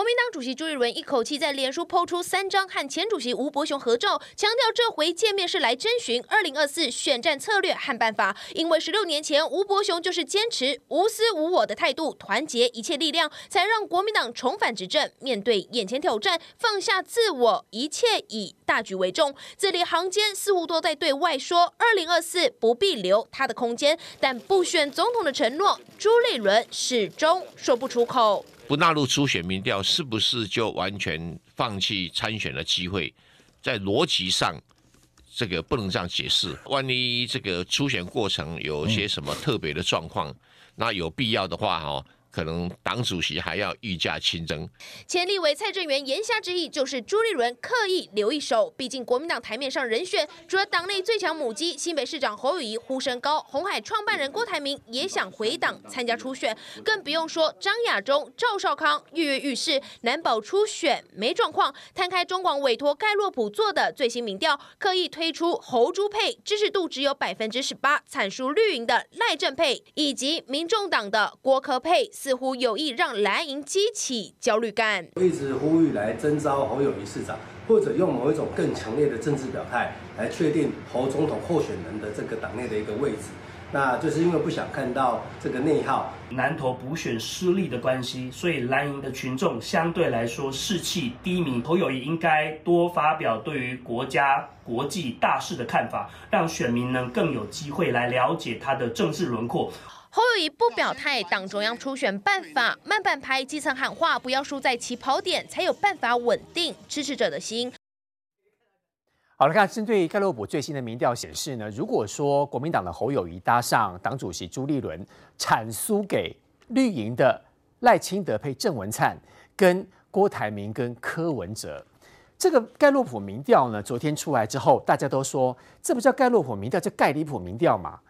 国民党主席朱立伦一口气在脸书抛出三张和前主席吴伯雄合照，强调这回见面是来征询二零二四选战策略和办法。因为十六年前吴伯雄就是坚持无私无我的态度，团结一切力量，才让国民党重返执政。面对眼前挑战，放下自我，一切以大局为重。字里行间似乎都在对外说，二零二四不必留他的空间，但不选总统的承诺，朱立伦始终说不出口。不纳入初选民调，是不是就完全放弃参选的机会？在逻辑上，这个不能这样解释。万一这个初选过程有些什么特别的状况，那有必要的话，哈。可能党主席还要御驾亲征。前立委蔡正元言下之意就是朱立伦刻意留一手，毕竟国民党台面上人选，除了党内最强母鸡新北市长侯友谊呼声高，红海创办人郭台铭也想回党参加初选，更不用说张亚中、赵少康跃跃欲试，难保初选没状况。摊开中广委托盖洛普做的最新民调，刻意推出侯朱配，支持度只有百分之十八，惨输绿营的赖正配以及民众党的郭柯配。似乎有意让蓝营激起焦虑感，一直呼吁来征召侯友谊市长，或者用某一种更强烈的政治表态来确定侯总统候选人的这个党内的一个位置。那就是因为不想看到这个内耗，南投补选失利的关系，所以蓝营的群众相对来说士气低迷。侯友谊应该多发表对于国家国际大事的看法，让选民能更有机会来了解他的政治轮廓。侯友宜不表态，党中央初选办法慢半拍，基层喊话，不要输在起跑点，才有办法稳定支持者的心。好了，看针对盖洛普最新的民调显示呢，如果说国民党的侯友宜搭上党主席朱立伦，惨输给绿营的赖清德配郑文灿，跟郭台铭跟柯文哲，这个盖洛普民调呢，昨天出来之后，大家都说这不叫盖洛普民调，叫盖里普民调嘛。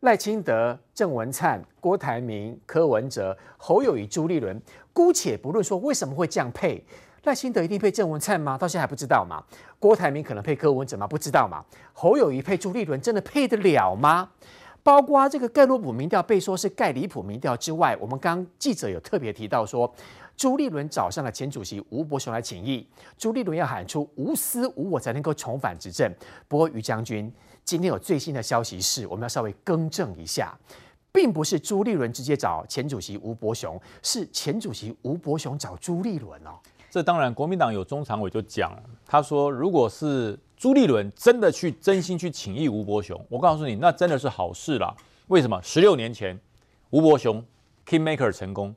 赖清德、郑文灿、郭台铭、柯文哲、侯友宜、朱立伦，姑且不论说为什么会这样配，赖清德一定配郑文灿吗？到现在还不知道嘛。郭台铭可能配柯文哲吗？不知道嘛。侯友宜配朱立伦，真的配得了吗？包括这个盖洛普民调被说是盖里普民调之外，我们刚记者有特别提到说，朱立伦找上了前主席吴伯雄来请益，朱立伦要喊出无私无我才能够重返执政。不过于将军。今天有最新的消息是，我们要稍微更正一下，并不是朱立伦直接找前主席吴伯雄，是前主席吴伯雄找朱立伦哦。这当然，国民党有中常委就讲，他说，如果是朱立伦真的去真心去请益吴伯雄，我告诉你，那真的是好事啦。为什么？十六年前吴伯雄 Kingmaker 成功，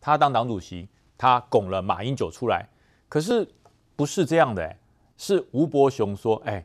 他当党主席，他拱了马英九出来，可是不是这样的，是吴伯雄说，哎。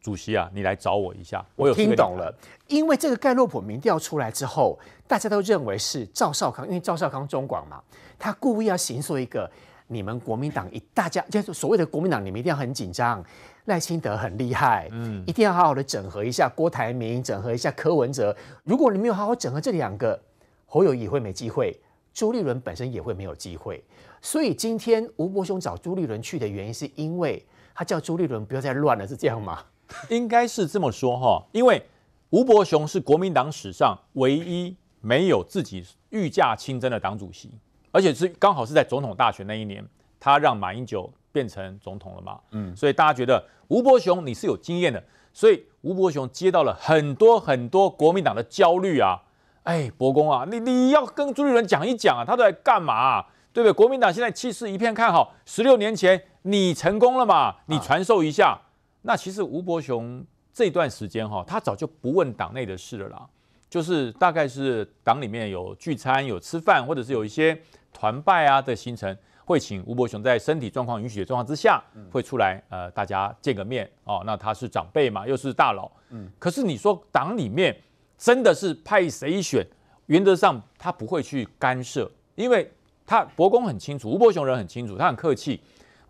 主席啊，你来找我一下。我有听懂了，因为这个盖洛普民调出来之后，大家都认为是赵少康，因为赵少康中广嘛，他故意要形塑一个你们国民党一大家，就是所谓的国民党，你们一定要很紧张。赖清德很厉害，嗯，一定要好好的整合一下郭台铭，整合一下柯文哲。如果你没有好好整合这两个，侯友宜会没机会，朱立伦本身也会没有机会。所以今天吴伯雄找朱立伦去的原因，是因为他叫朱立伦不要再乱了，是这样吗？应该是这么说哈，因为吴伯雄是国民党史上唯一没有自己御驾亲征的党主席，而且是刚好是在总统大选那一年，他让马英九变成总统了嘛，嗯，所以大家觉得吴伯雄你是有经验的，所以吴伯雄接到了很多很多国民党的焦虑啊，哎，伯公啊，你你要跟朱立伦讲一讲啊，他都在干嘛啊？对不对？国民党现在气势一片看好，十六年前你成功了嘛，你传授一下。啊那其实吴伯雄这段时间哈，他早就不问党内的事了啦，就是大概是党里面有聚餐、有吃饭，或者是有一些团拜啊的行程，会请吴伯雄在身体状况允许的状况之下，会出来呃大家见个面哦。那他是长辈嘛，又是大佬，嗯。可是你说党里面真的是派谁选，原则上他不会去干涉，因为他伯公很清楚，吴伯雄人很清楚，他很客气。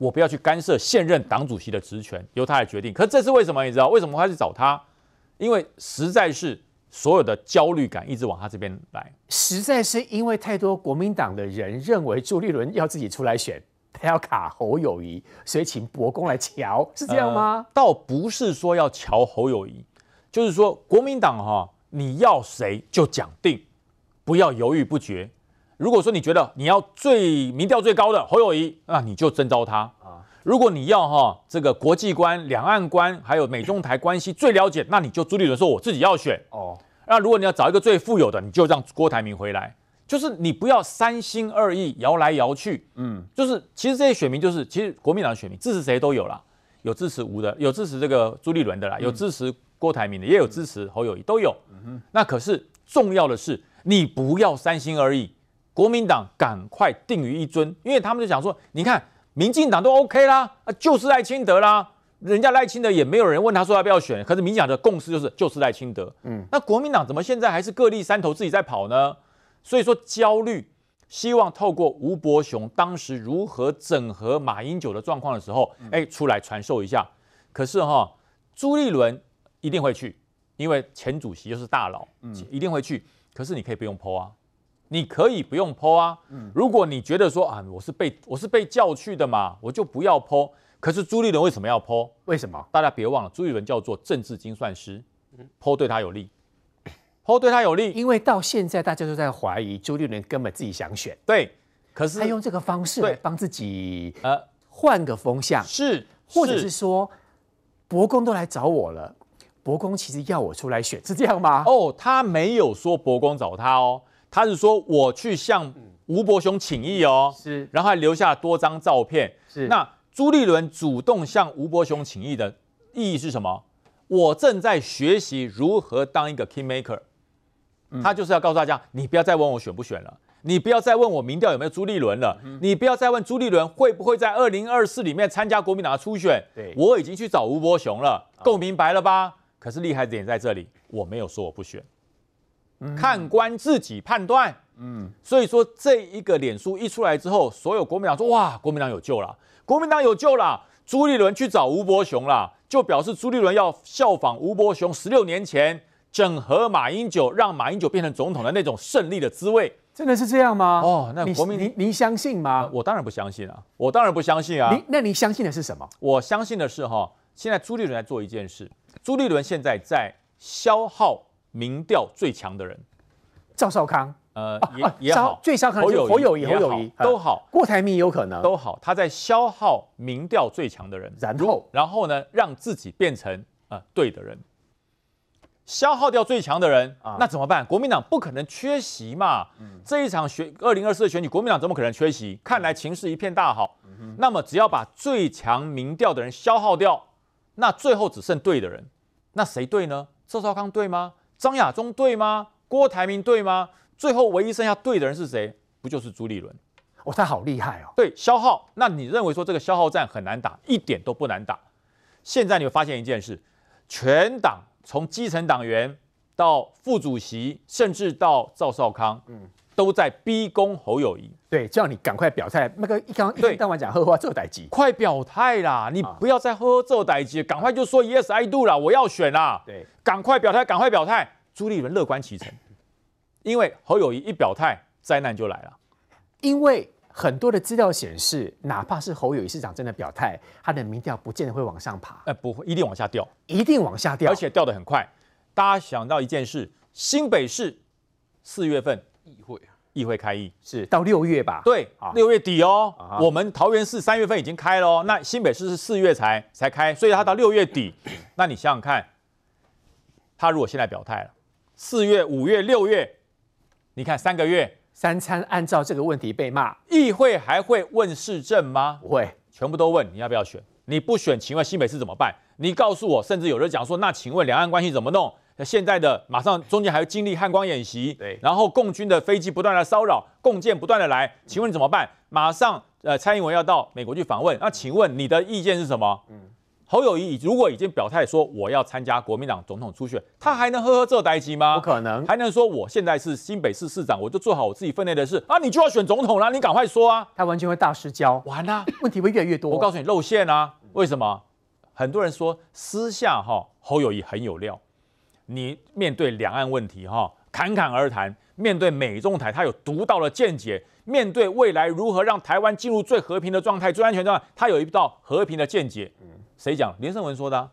我不要去干涉现任党主席的职权，由他来决定。可是这是为什么？你知道为什么他去找他？因为实在是所有的焦虑感一直往他这边来。实在是因为太多国民党的人认为朱立伦要自己出来选，他要卡侯友谊，所以请伯公来瞧，是这样吗？呃，倒不是说要瞧侯友谊，就是说国民党哈，你要谁就讲定，不要犹豫不决。如果说你觉得你要最民调最高的侯友谊，那你就征召他啊。如果你要哈这个国际观、两岸观，还有美中台关系最了解，那你就朱立伦说我自己要选哦。那如果你要找一个最富有的，你就让郭台铭回来。就是你不要三心二意，摇来摇去。嗯，就是其实这些选民就是其实国民党的选民支持谁都有啦，有支持吴的，有支持这个朱立伦的啦，有支持郭台铭的，也有支持侯友谊，都有。嗯哼。那可是重要的是，你不要三心二意，国民党赶快定于一尊，因为他们就想说，你看民进党都 OK 啦，啊就是赖清德啦，人家赖清德也没有人问他说要不要选，可是民进党的共识就是就是赖清德。嗯，那国民党怎么现在还是各立山头自己在跑呢？所以说焦虑，希望透过吴伯雄当时如何整合马英九的状况的时候，哎，出来传授一下。可是哈，朱立伦一定会去，因为前主席又是大佬，嗯，一定会去。可是你可以不用 po 啊，你可以不用 po 啊。如果你觉得说啊，我是被我是被叫去的嘛，我就不要 po。可是朱立伦为什么要 po？为什么？大家别忘了，朱立伦叫做政治精算师，po 对他有利。剖，对他有利，因为到现在大家都在怀疑朱立伦根本自己想选，对，可是他用这个方式来帮自己呃换个风向，是，或者是说伯公都来找我了，伯公其实要我出来选，是这样吗？哦，他没有说伯公找他哦，他是说我去向吴伯雄请益哦，是，然后还留下多张照片，是。那朱立伦主动向吴伯雄请益的意义是什么？我正在学习如何当一个 kingmaker。他就是要告诉大家，你不要再问我选不选了，你不要再问我民调有没有朱立伦了，你不要再问朱立伦会不会在二零二四里面参加国民党的初选。对，我已经去找吴伯雄了，够明白了吧？可是厉害的点在这里，我没有说我不选，看官自己判断。嗯，所以说这一个脸书一出来之后，所有国民党说哇，国民党有救了，国民党有救了，朱立伦去找吴伯雄了，就表示朱立伦要效仿吴伯雄十六年前。整合马英九，让马英九变成总统的那种胜利的滋味，真的是这样吗？哦，那国民，您您相信吗？我当然不相信啊，我当然不相信啊。你那你相信的是什么？我相信的是哈，现在朱立伦在做一件事，朱立伦现在在消耗民调最强的人，赵少康，呃，也也好，最少可能侯友谊，侯友谊都好，郭台铭有可能都好，他在消耗民调最强的人，然后然后呢，让自己变成呃对的人。消耗掉最强的人，啊、那怎么办？国民党不可能缺席嘛。嗯、这一场选二零二四的选举，国民党怎么可能缺席？看来情势一片大好。嗯、那么只要把最强民调的人消耗掉，那最后只剩对的人。那谁对呢？赵少康对吗？张亚中对吗？郭台铭对吗？最后唯一剩下对的人是谁？不就是朱立伦？哦，他好厉害哦。对，消耗。那你认为说这个消耗战很难打？一点都不难打。现在你会发现一件事，全党。从基层党员到副主席，甚至到赵少康，嗯，都在逼宫侯友谊。对，叫你赶快表态。那个一刚一天到晚讲好话做代志，快表态啦！你不要再好好做代志，赶快就说 Yes I do 啦，我要选啦！对，赶快表态，赶快表态。朱立伦乐观其成，因为侯友谊一表态，灾难就来了。因为很多的资料显示，哪怕是侯友谊市长真的表态，他的民调不见得会往上爬，哎、呃，不会，一定往下掉，一定往下掉，而且掉得很快。大家想到一件事，新北市四月份议会议会开议是到六月吧？对，六、啊、月底哦。啊、我们桃园市三月份已经开了哦，那新北市是四月才才开，所以他到六月底。那你想想看，他如果现在表态了，四月、五月、六月，你看三个月。三餐按照这个问题被骂，议会还会问市政吗？不会，全部都问你要不要选。你不选，请问新北市怎么办？你告诉我，甚至有人讲说，那请问两岸关系怎么弄？那现在的马上中间还要经历汉光演习，对，然后共军的飞机不断的骚扰，共建不断的来，请问你怎么办？马上呃，蔡英文要到美国去访问，那请问你的意见是什么？嗯。侯友谊如果已经表态说我要参加国民党总统初选，他还能呵呵做代志吗？不可能，还能说我现在是新北市市长，我就做好我自己分内的事啊？你就要选总统了，你赶快说啊！他完全会大失焦，完了，问题会越来越多。我告诉你露馅啊！为什么？很多人说私下哈侯友谊很有料，你面对两岸问题哈侃侃而谈，面对美中台他有独到的见解，面对未来如何让台湾进入最和平的状态、最安全状态，他有一道和平的见解。谁讲？连胜文说的、啊。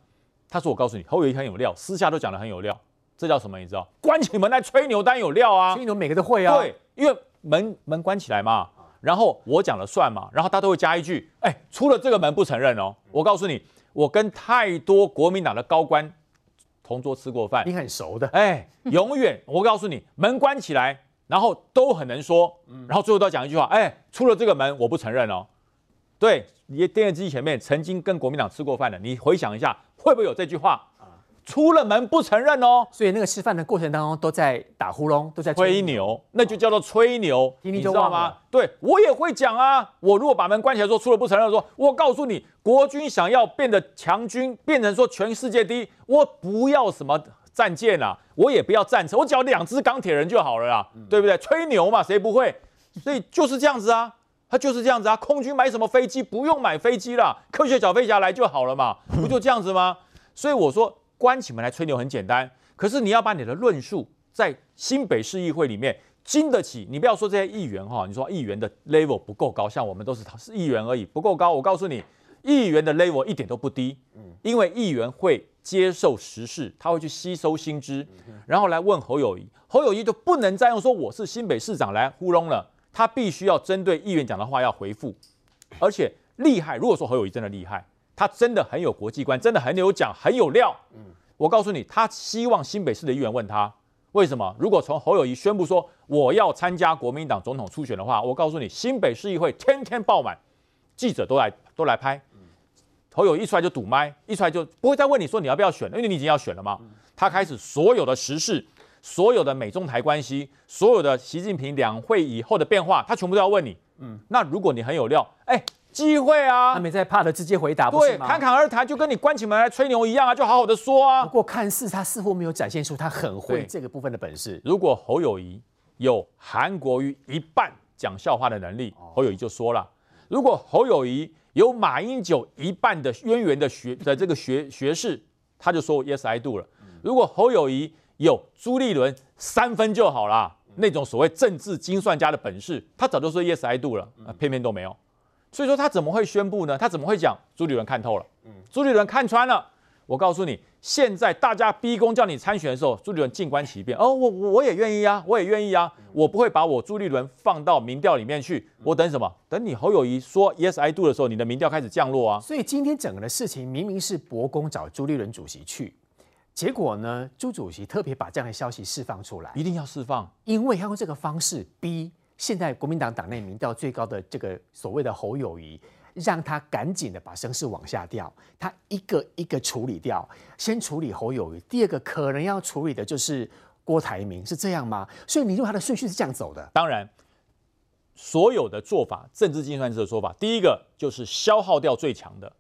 他说：“我告诉你，侯友宜很有料，私下都讲得很有料。这叫什么？你知道？关起门来吹牛，当然有料啊！吹牛每个都会啊。对，因为门门关起来嘛，然后我讲了算嘛，然后他都会加一句，哎，出了这个门不承认哦。我告诉你，我跟太多国民党的高官同桌吃过饭，你很熟的，哎，永远我告诉你，门关起来，然后都很能说，然后最后都要讲一句话，哎，出了这个门我不承认哦。对，你电视机前面曾经跟国民党吃过饭的，你回想一下，会不会有这句话？出了门不承认哦，所以那个吃饭的过程当中都在打呼噜，都在吹牛，那就叫做吹牛，你知道吗？对，我也会讲啊，我如果把门关起来说出了不承认，说我告诉你，国军想要变得强军，变成说全世界第一，我不要什么战舰啊，我也不要战车，我只要两只钢铁人就好了啦，对不对？吹牛嘛，谁不会？所以就是这样子啊，他就是这样子啊，空军买什么飞机？不用买飞机了，科学小飞侠来就好了嘛，不就这样子吗？所以我说。关起门来吹牛很简单，可是你要把你的论述在新北市议会里面经得起。你不要说这些议员哈，你说议员的 level 不够高，像我们都是是议员而已，不够高。我告诉你，议员的 level 一点都不低，因为议员会接受时事，他会去吸收新知，然后来问侯友宜。侯友宜就不能再用说我是新北市长来糊弄了，他必须要针对议员讲的话要回复，而且厉害。如果说侯友宜真的厉害。他真的很有国际观，真的很有讲，很有料。嗯，我告诉你，他希望新北市的议员问他为什么。如果从侯友谊宣布说我要参加国民党总统初选的话，我告诉你，新北市议会天天爆满，记者都来都来拍。侯友宜一出来就堵麦，一出来就不会再问你说你要不要选，因为你已经要选了嘛。他开始所有的时事，所有的美中台关系，所有的习近平两会以后的变化，他全部都要问你。嗯，那如果你很有料，哎。机会啊，他没在怕的，直接回答，对，侃侃而谈，就跟你关起门来吹牛一样啊，就好好的说啊。不过看似他似乎没有展现出他很会这个部分的本事。如果侯友谊有韩国瑜一半讲笑话的能力，侯友谊就说了；如果侯友谊有马英九一半的渊源的学的这个学学士，他就说 Yes I do 了。如果侯友谊有朱立伦三分就好了那种所谓政治精算家的本事，他早就说 Yes I do 了，偏偏都没有。所以说他怎么会宣布呢？他怎么会讲？朱立伦看透了，嗯，朱立伦看穿了。我告诉你，现在大家逼宫叫你参选的时候，朱立伦静观其变。哦，我我也愿意啊，我也愿意啊，我不会把我朱立伦放到民调里面去。我等什么？等你侯友谊说 Yes I do 的时候，你的民调开始降落啊。所以今天整个的事情明明是伯公找朱立伦主席去，结果呢，朱主席特别把这样的消息释放出来，一定要释放，因为要用这个方式逼。现在国民党党内民调最高的这个所谓的侯友谊，让他赶紧的把声势往下掉，他一个一个处理掉，先处理侯友谊，第二个可能要处理的就是郭台铭，是这样吗？所以你认为他的顺序是这样走的？当然，所有的做法，政治计算式的说法，第一个就是消耗掉最强的，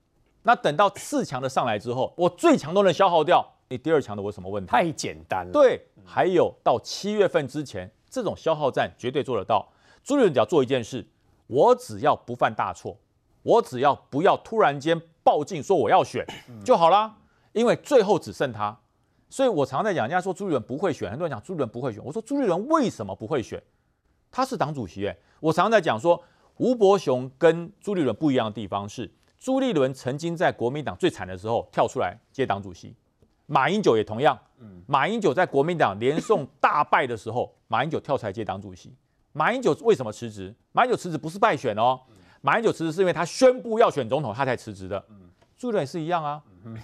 那等到次强的上来之后，我最强都能消耗掉，你第二强的我什么问题？太简单了。对，还有到七月份之前。这种消耗战绝对做得到。朱立伦只要做一件事，我只要不犯大错，我只要不要突然间爆进说我要选就好啦。因为最后只剩他，所以我常常在讲，人家说朱立伦不会选，很多人讲朱立伦不会选。我说朱立伦为什么不会选？他是党主席诶。我常常在讲说，吴伯雄跟朱立伦不一样的地方是，朱立伦曾经在国民党最惨的时候跳出来接党主席。马英九也同样，马英九在国民党连宋大败的时候，马英九跳出来接党主席。马英九为什么辞职？马英九辞职不是败选哦，马英九辞职是因为他宣布要选总统，他才辞职的。朱立伦也是一样啊，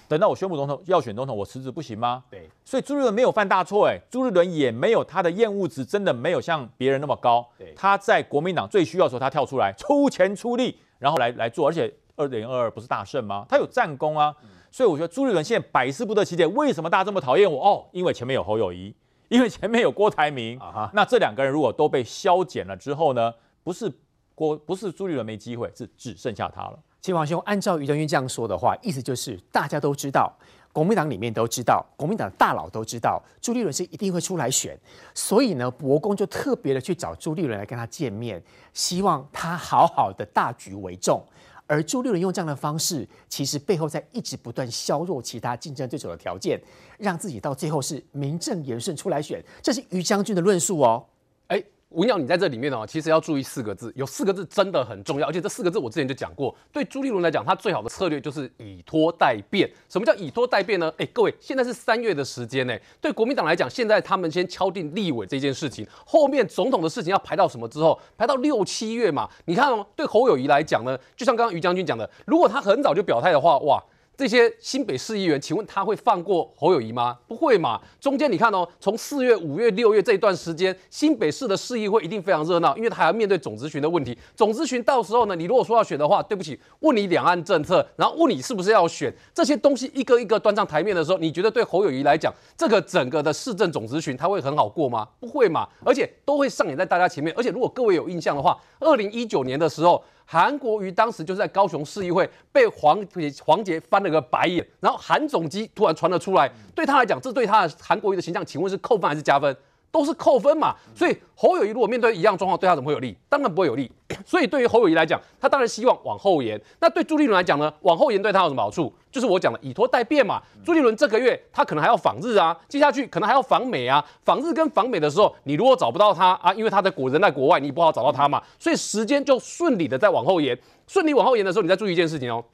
等到我宣布总统要选总统，我辞职不行吗？对，所以朱立伦没有犯大错，哎，朱立伦也没有他的厌恶值真的没有像别人那么高。他在国民党最需要的时候，他跳出来出钱出力，然后来来做，而且二零二二不是大胜吗？他有战功啊。所以我觉得朱立伦现在百思不得其解，为什么大家这么讨厌我？哦，因为前面有侯友宜，因为前面有郭台铭。啊哈，那这两个人如果都被削减了之后呢？不是郭，不是朱立伦没机会，是只剩下他了。秦王兄，按照于将军这样说的话，意思就是大家都知道，国民党里面都知道，国民党大佬都知道，朱立伦是一定会出来选。所以呢，伯公就特别的去找朱立伦来跟他见面，希望他好好的大局为重。而朱立伦用这样的方式，其实背后在一直不断削弱其他竞争对手的条件，让自己到最后是名正言顺出来选，这是于将军的论述哦。哎，文尧，你在这里面哦，其实要注意四个字，有四个字真的很重要，而且这四个字我之前就讲过。对朱立伦来讲，他最好的策略就是以拖待变。什么叫以拖待变呢？哎，各位，现在是三月的时间呢。对国民党来讲，现在他们先敲定立委这件事情，后面总统的事情要排到什么之后？排到六七月嘛。你看哦，对侯友宜来讲呢，就像刚刚于将军讲的，如果他很早就表态的话，哇。这些新北市议员，请问他会放过侯友宜吗？不会嘛。中间你看哦，从四月、五月、六月这一段时间，新北市的市议会一定非常热闹，因为他还要面对总质询的问题。总质询到时候呢，你如果说要选的话，对不起，问你两岸政策，然后问你是不是要选，这些东西一个一个端上台面的时候，你觉得对侯友宜来讲，这个整个的市政总质询他会很好过吗？不会嘛。而且都会上演在大家前面。而且如果各位有印象的话，二零一九年的时候。韩国瑜当时就是在高雄市议会被黄黄杰翻了个白眼，然后韩总机突然传了出来，对他来讲，这对他的韩国瑜的形象，请问是扣分还是加分？都是扣分嘛，所以侯友宜如果面对一样状况，对他怎么会有利？当然不会有利。所以对于侯友宜来讲，他当然希望往后延。那对朱立伦来讲呢？往后延对他有什么好处？就是我讲的以拖待变嘛。朱立伦这个月他可能还要访日啊，接下去可能还要访美啊。访日跟访美的时候，你如果找不到他啊，因为他的国人在国外，你不好找到他嘛。所以时间就顺利的在往后延。顺利往后延的时候，你再注意一件事情哦。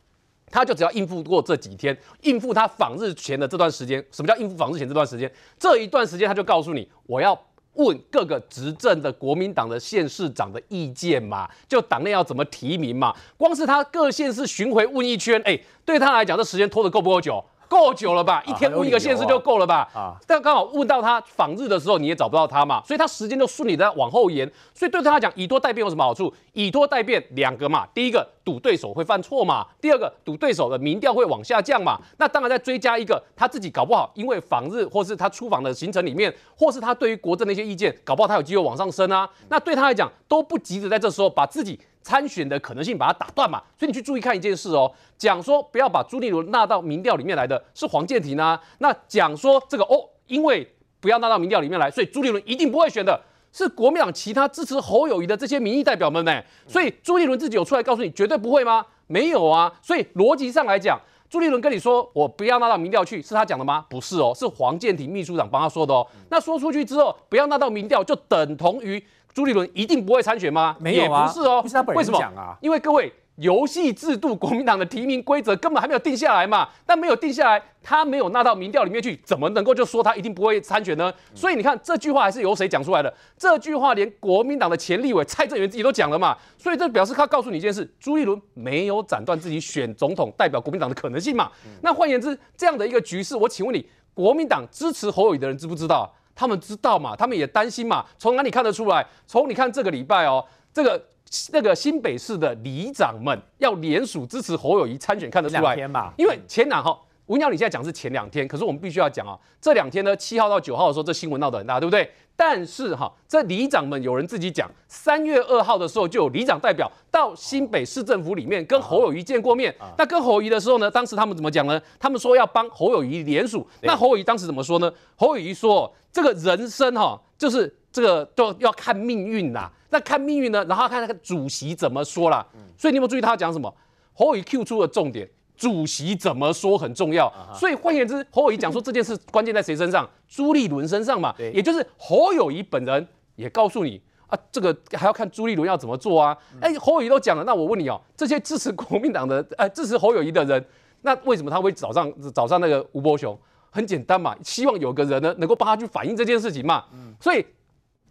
他就只要应付过这几天，应付他访日前的这段时间。什么叫应付访日前这段时间？这一段时间他就告诉你，我要问各个执政的国民党的县市长的意见嘛，就党内要怎么提名嘛。光是他各县市巡回问一圈，哎，对他来讲，这时间拖得够不够久？够久了吧？一天问一个县市就够了吧？啊，但刚好问到他访日的时候，你也找不到他嘛，所以他时间就顺理的往后延。所以对他来讲，以多代变有什么好处？以多代变两个嘛，第一个赌对手会犯错嘛，第二个赌对手的民调会往下降嘛。那当然再追加一个，他自己搞不好因为访日或是他出访的行程里面，或是他对于国政的一些意见，搞不好他有机会往上升啊。那对他来讲都不急着在这时候把自己。参选的可能性把它打断嘛，所以你去注意看一件事哦。讲说不要把朱立伦纳到民调里面来的是黄建庭啊，那讲说这个哦，因为不要纳到民调里面来，所以朱立伦一定不会选的，是国民党其他支持侯友谊的这些民意代表们呢。所以朱立伦自己有出来告诉你绝对不会吗？没有啊。所以逻辑上来讲，朱立伦跟你说我不要纳到民调去，是他讲的吗？不是哦，是黄建庭秘书长帮他说的哦。那说出去之后，不要纳到民调，就等同于。朱立伦一定不会参选吗？没有啊，也不是哦。不是他本人讲啊。为什么？因为各位游戏制度，国民党的提名规则根本还没有定下来嘛。但没有定下来，他没有纳到民调里面去，怎么能够就说他一定不会参选呢？所以你看这句话还是由谁讲出来的？这句话连国民党的前立委蔡正元自己都讲了嘛。所以这表示他告诉你一件事：朱立伦没有斩断自己选总统代表国民党的可能性嘛。那换言之，这样的一个局势，我请问你，国民党支持侯友宜的人知不知道？他们知道嘛？他们也担心嘛？从哪里看得出来？从你看这个礼拜哦，这个那个新北市的里长们要联署支持侯友谊参选，看得出来。两天嘛，因为前两号，文尧你现在讲是前两天，可是我们必须要讲啊，这两天呢，七号到九号的时候，这新闻闹得很大，对不对？但是哈，这里长们有人自己讲，三月二号的时候就有里长代表到新北市政府里面跟侯友谊见过面。那跟侯友宜的时候呢，当时他们怎么讲呢？他们说要帮侯友谊联署。那侯友谊当时怎么说呢？侯友谊说，这个人生哈，就是这个都要看命运啦。那看命运呢，然后看那个主席怎么说啦。所以你有没有注意他讲什么？侯友宜 Q 出了重点。主席怎么说很重要，所以换言之，侯友宜讲说这件事关键在谁身上？朱立伦身上嘛，也就是侯友宜本人也告诉你啊，这个还要看朱立伦要怎么做啊。哎，侯友宜都讲了，那我问你哦，这些支持国民党的，哎，支持侯友宜的人，那为什么他会找上找上那个吴伯雄？很简单嘛，希望有个人呢能够帮他去反映这件事情嘛，所以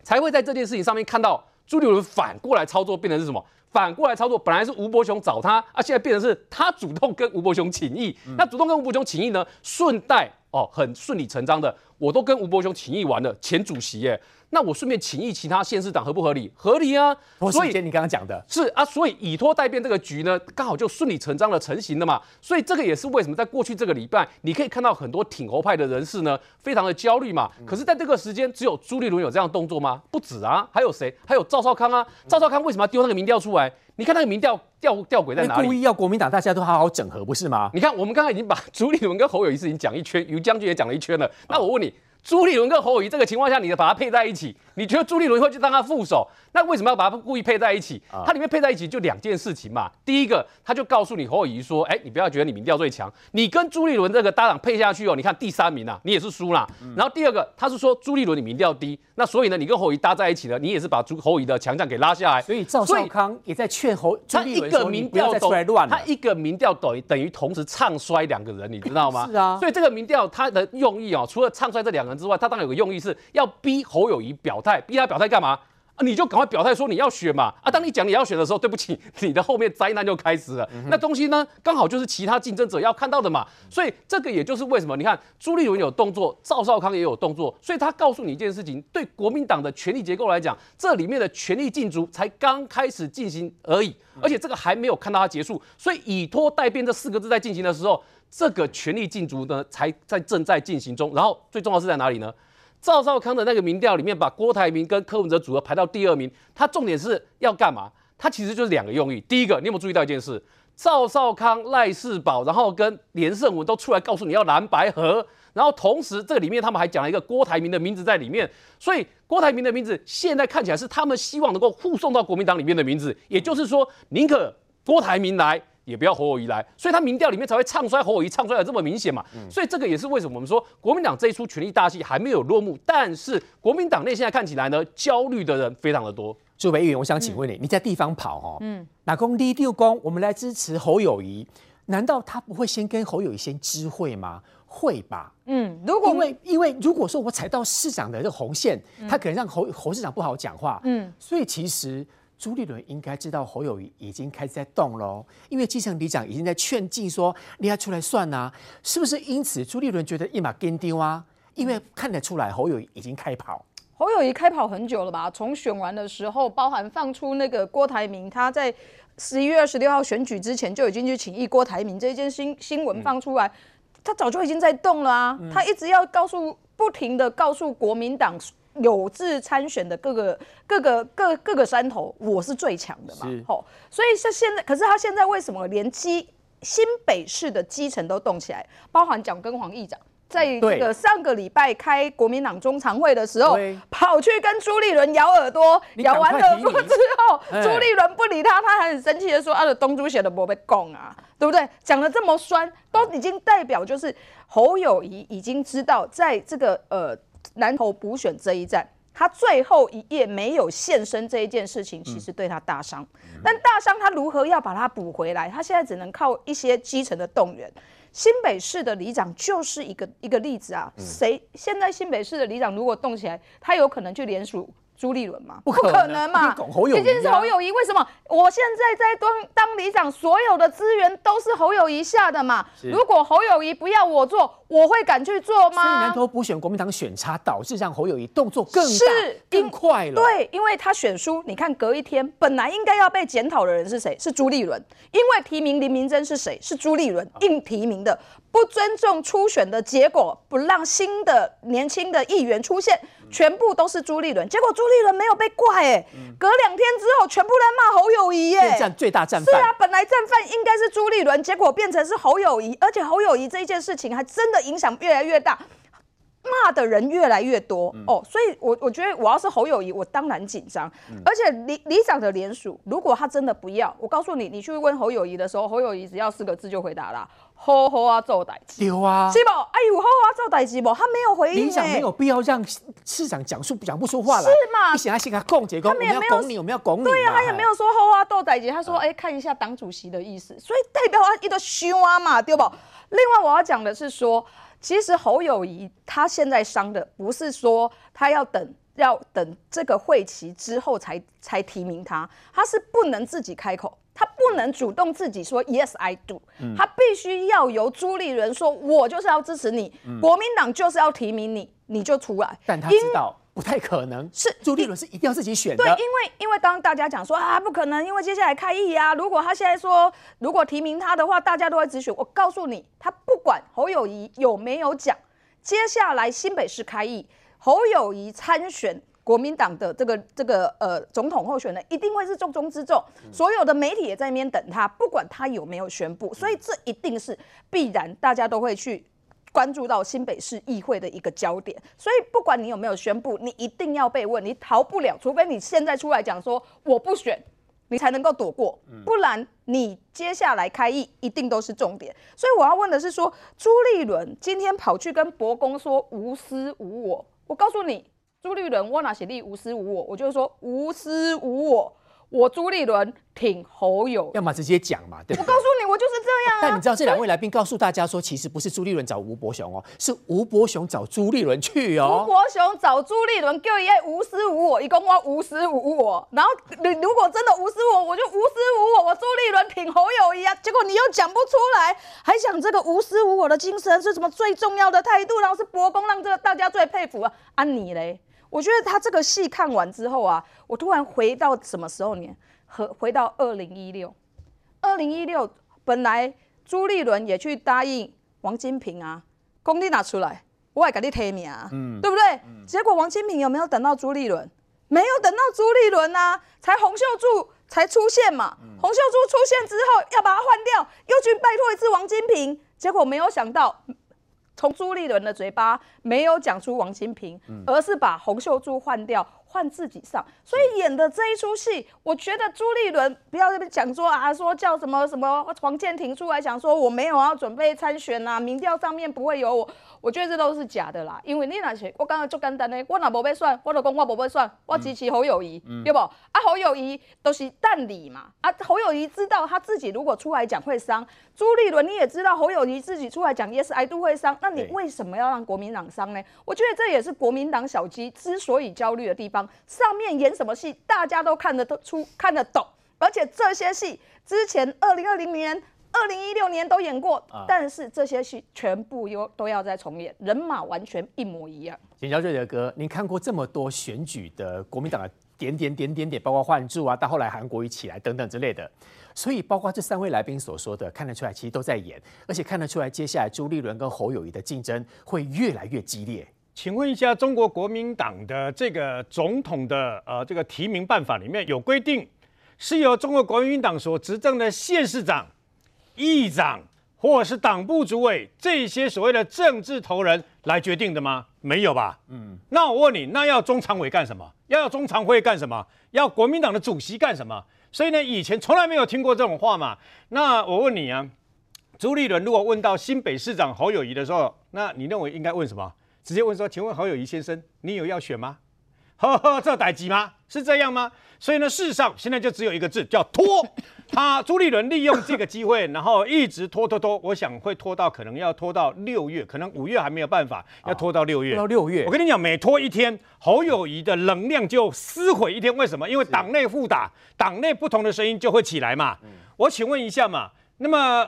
才会在这件事情上面看到朱立伦反过来操作，变成是什么？反过来操作，本来是吴伯雄找他啊，现在变成是他主动跟吴伯雄请益。嗯、那主动跟吴伯雄请益呢，顺带哦，很顺理成章的，我都跟吴伯雄请益完了，前主席耶。那我顺便请益其他县市长合不合理？合理啊！所以你刚刚讲的是啊，所以以拖代变这个局呢，刚好就顺理成章的成型了嘛。所以这个也是为什么在过去这个礼拜，你可以看到很多挺侯派的人士呢，非常的焦虑嘛。可是，在这个时间，只有朱立伦有这样的动作吗？不止啊，还有谁？还有赵少康啊。赵少康为什么要丢那个民调出来？你看那个民调吊吊诡在哪里？故意要国民党大家都好好整合，不是吗？你看，我们刚才已经把 朱立伦跟侯友谊事情讲一圈，于将军也讲了一圈了。那我问你。朱立伦跟侯友谊这个情况下，你把它配在一起，你觉得朱立伦会去当他副手？那为什么要把它故意配在一起？它里面配在一起就两件事情嘛。第一个，他就告诉你侯友谊说，哎，你不要觉得你民调最强，你跟朱立伦这个搭档配下去哦，你看第三名啊，你也是输啦。然后第二个，他是说朱立伦你民调低，那所以呢，你跟侯友谊搭在一起呢，你也是把朱侯友谊的强项给拉下来。所以赵少康也在劝侯朱立伦说，你不要再出来乱了。他一个民调等于等于同时唱衰两个人，你知道吗？是啊。所以这个民调他的用意哦，除了唱衰这两之外，他当然有个用意是要逼侯友谊表态，逼他表态干嘛？啊你就赶快表态说你要选嘛！啊，当你讲你要选的时候，对不起，你的后面灾难就开始了。嗯、那东西呢，刚好就是其他竞争者要看到的嘛。所以这个也就是为什么你看朱立伦有动作，赵少康也有动作，所以他告诉你一件事情：对国民党的权力结构来讲，这里面的权力竞逐才刚开始进行而已，而且这个还没有看到它结束。所以以拖待变这四个字在进行的时候，这个权力竞逐呢才在正在进行中。然后最重要是在哪里呢？赵少康的那个民调里面，把郭台铭跟柯文哲组合排到第二名，他重点是要干嘛？他其实就是两个用意。第一个，你有没有注意到一件事？赵少康、赖世宝，然后跟连胜文都出来告诉你要蓝白合，然后同时这个里面他们还讲了一个郭台铭的名字在里面，所以郭台铭的名字现在看起来是他们希望能够护送到国民党里面的名字，也就是说，宁可郭台铭来。也不要侯友谊来，所以他民调里面才会唱衰侯友谊，唱衰的这么明显嘛。嗯、所以这个也是为什么我们说国民党这一出权力大戏还没有落幕，但是国民党内现在看起来呢，焦虑的人非常的多。朱委员，我想请问你，嗯、你在地方跑哦，嗯，哪公立六公，我们来支持侯友谊，难道他不会先跟侯友谊先知会吗？会吧，嗯，如果因为因为如果说我踩到市长的这个红线，嗯、他可能让侯侯市长不好讲话，嗯，所以其实。朱立伦应该知道侯友谊已经开始在动喽，因为基层里长已经在劝进说，你要出来算啊，是不是？因此朱立伦觉得一马跟丢啊，因为看得出来侯友宜已经开跑。侯友谊开跑很久了吧？从选完的时候，包含放出那个郭台铭，他在十一月二十六号选举之前就已经去请益郭台铭这一件新新闻放出来，嗯、他早就已经在动了啊，嗯、他一直要告诉，不停的告诉国民党。有志参选的各个各个各各个山头，我是最强的嘛，吼，所以是现在，可是他现在为什么连基新北市的基层都动起来，包含蒋根黄议长，在这个上个礼拜开国民党中常会的时候，跑去跟朱立伦咬耳朵，咬完耳朵之后，朱立伦不理他，他还很生气的说：“啊，的东珠写的不被供啊，对不对？讲的这么酸，都已经代表就是侯友宜已经知道，在这个呃。”南投补选这一战，他最后一页没有现身这一件事情，其实对他大伤。嗯、但大伤他如何要把它补回来？他现在只能靠一些基层的动员。新北市的里长就是一个一个例子啊。谁、嗯、现在新北市的里长如果动起来，他有可能去联署。朱立伦吗？不可能嘛！毕竟是侯友宜，为什么？我现在在当当里长，所有的资源都是侯友谊下的嘛。如果侯友谊不要我做，我会敢去做吗？所以南投补选国民党选差，导致让侯友谊动作更大、是更快了。对，因为他选输，你看隔一天，本来应该要被检讨的人是谁？是朱立伦。因为提名林明珍是谁？是朱立伦硬提名的，不尊重初选的结果，不让新的年轻的议员出现。全部都是朱立伦，结果朱立伦没有被怪哎，隔两天之后，全部在骂侯友宜耶，战最大战犯。是啊，本来战犯应该是朱立伦，结果变成是侯友宜，而且侯友宜这一件事情还真的影响越来越大，骂的人越来越多、嗯、哦，所以我我觉得我要是侯友谊，我当然紧张，嗯、而且里里长的联署，如果他真的不要，我告诉你，你去问侯友谊的时候，侯友谊只要四个字就回答了。好好啊，做代志。有啊，是不？哎呦，好好啊，做代志不？他没有回应。里长没有必要让市长讲述讲不出话来。是嘛？你想要先给他讲解，讲我们要拱你，我们要拱你。对呀，他也没有说好好啊，做代志。他说，哎，看一下党主席的意思，所以代表他一个凶啊嘛，对不？另外我要讲的是说，其实侯友宜他现在伤的不是说他要等要等这个会期之后才才提名他，他是不能自己开口。他不能主动自己说 Yes I do，嗯、他必须要由朱立伦说，我就是要支持你，嗯、国民党就是要提名你，你就出来。但他知道不太可能，是朱立伦是一定要自己选的。对，因为因为当大家讲说啊不可能，因为接下来开议啊，如果他现在说如果提名他的话，大家都会直选。我告诉你，他不管侯友谊有没有讲，接下来新北市开议，侯友谊参选。国民党的这个这个呃总统候选人一定会是重中之重，所有的媒体也在那边等他，不管他有没有宣布，所以这一定是必然，大家都会去关注到新北市议会的一个焦点。所以不管你有没有宣布，你一定要被问，你逃不了，除非你现在出来讲说我不选。你才能够躲过，不然你接下来开议一定都是重点。所以我要问的是说，朱立伦今天跑去跟伯公说无私无我，我告诉你，朱立伦我哪写立无私无我，我就是说无私无我。我朱立伦挺侯友，要么直接讲嘛，对不对？我告诉你，我就是这样啊。但你知道这两位来宾告诉大家说，其实不是朱立伦找吴伯雄哦，是吴伯雄找朱立伦去哦。吴伯雄找朱立伦，叫一无私无我，一共我无私无我。然后你如果真的无私无我，我就无私无我。我朱立伦挺侯友一啊，结果你又讲不出来，还讲这个无私无我的精神是什么最重要的态度，然后是伯公让这个大家最佩服啊。啊你嘞？我觉得他这个戏看完之后啊，我突然回到什么时候呢？和回到二零一六，二零一六本来朱立伦也去答应王金平啊，工地拿出来，我也给你提名啊，嗯，对不对？嗯、结果王金平有没有等到朱立伦？没有等到朱立伦啊，才洪秀柱才出现嘛。嗯、洪秀柱出现之后要把他换掉，又去拜托一次王金平，结果没有想到。从朱立伦的嘴巴没有讲出王金平，而是把洪秀柱换掉，换自己上。所以演的这一出戏，我觉得朱立伦不要在那边讲说啊，说叫什么什么黄建庭出来讲说我没有要准备参选呐，民调上面不会有我。我觉得这都是假的啦，因为你那些我刚刚就简单的，我哪不被算，我就讲我不被算，我支持侯友谊，嗯、对不？啊，侯友宜都是蛋理嘛，啊，侯友宜知道他自己如果出来讲会伤，朱立伦你也知道侯友谊自己出来讲 yes I do 会伤，那你为什么要让国民党伤呢？我觉得这也是国民党小鸡之所以焦虑的地方，上面演什么戏大家都看得出看得懂，而且这些戏之前二零二零年。二零一六年都演过，啊、但是这些戏全部又都要再重演，人马完全一模一样。简小瑞德哥，您看过这么多选举的国民党的点点点点点，包括换柱啊，到后来韩国瑜起来等等之类的，所以包括这三位来宾所说的，看得出来其实都在演，而且看得出来接下来朱立伦跟侯友谊的竞争会越来越激烈。请问一下，中国国民党的这个总统的呃这个提名办法里面有规定，是由中国国民党所执政的县市长。议长或者是党部主委这些所谓的政治头人来决定的吗？没有吧。嗯，那我问你，那要中常委干什么？要要中常会干什么？要国民党的主席干什么？所以呢，以前从来没有听过这种话嘛。那我问你啊，朱立伦如果问到新北市长侯友谊的时候，那你认为应该问什么？直接问说，请问侯友谊先生，你有要选吗？呵呵，这歹机吗？是这样吗？所以呢，事实上现在就只有一个字，叫拖。他朱立伦利用这个机会，然后一直拖拖拖，我想会拖到可能要拖到六月，可能五月还没有办法，要拖到六月。到六月，我跟你讲，每拖一天，侯友谊的能量就撕毁一天。为什么？因为党内互打，党内不同的声音就会起来嘛。我请问一下嘛，那么。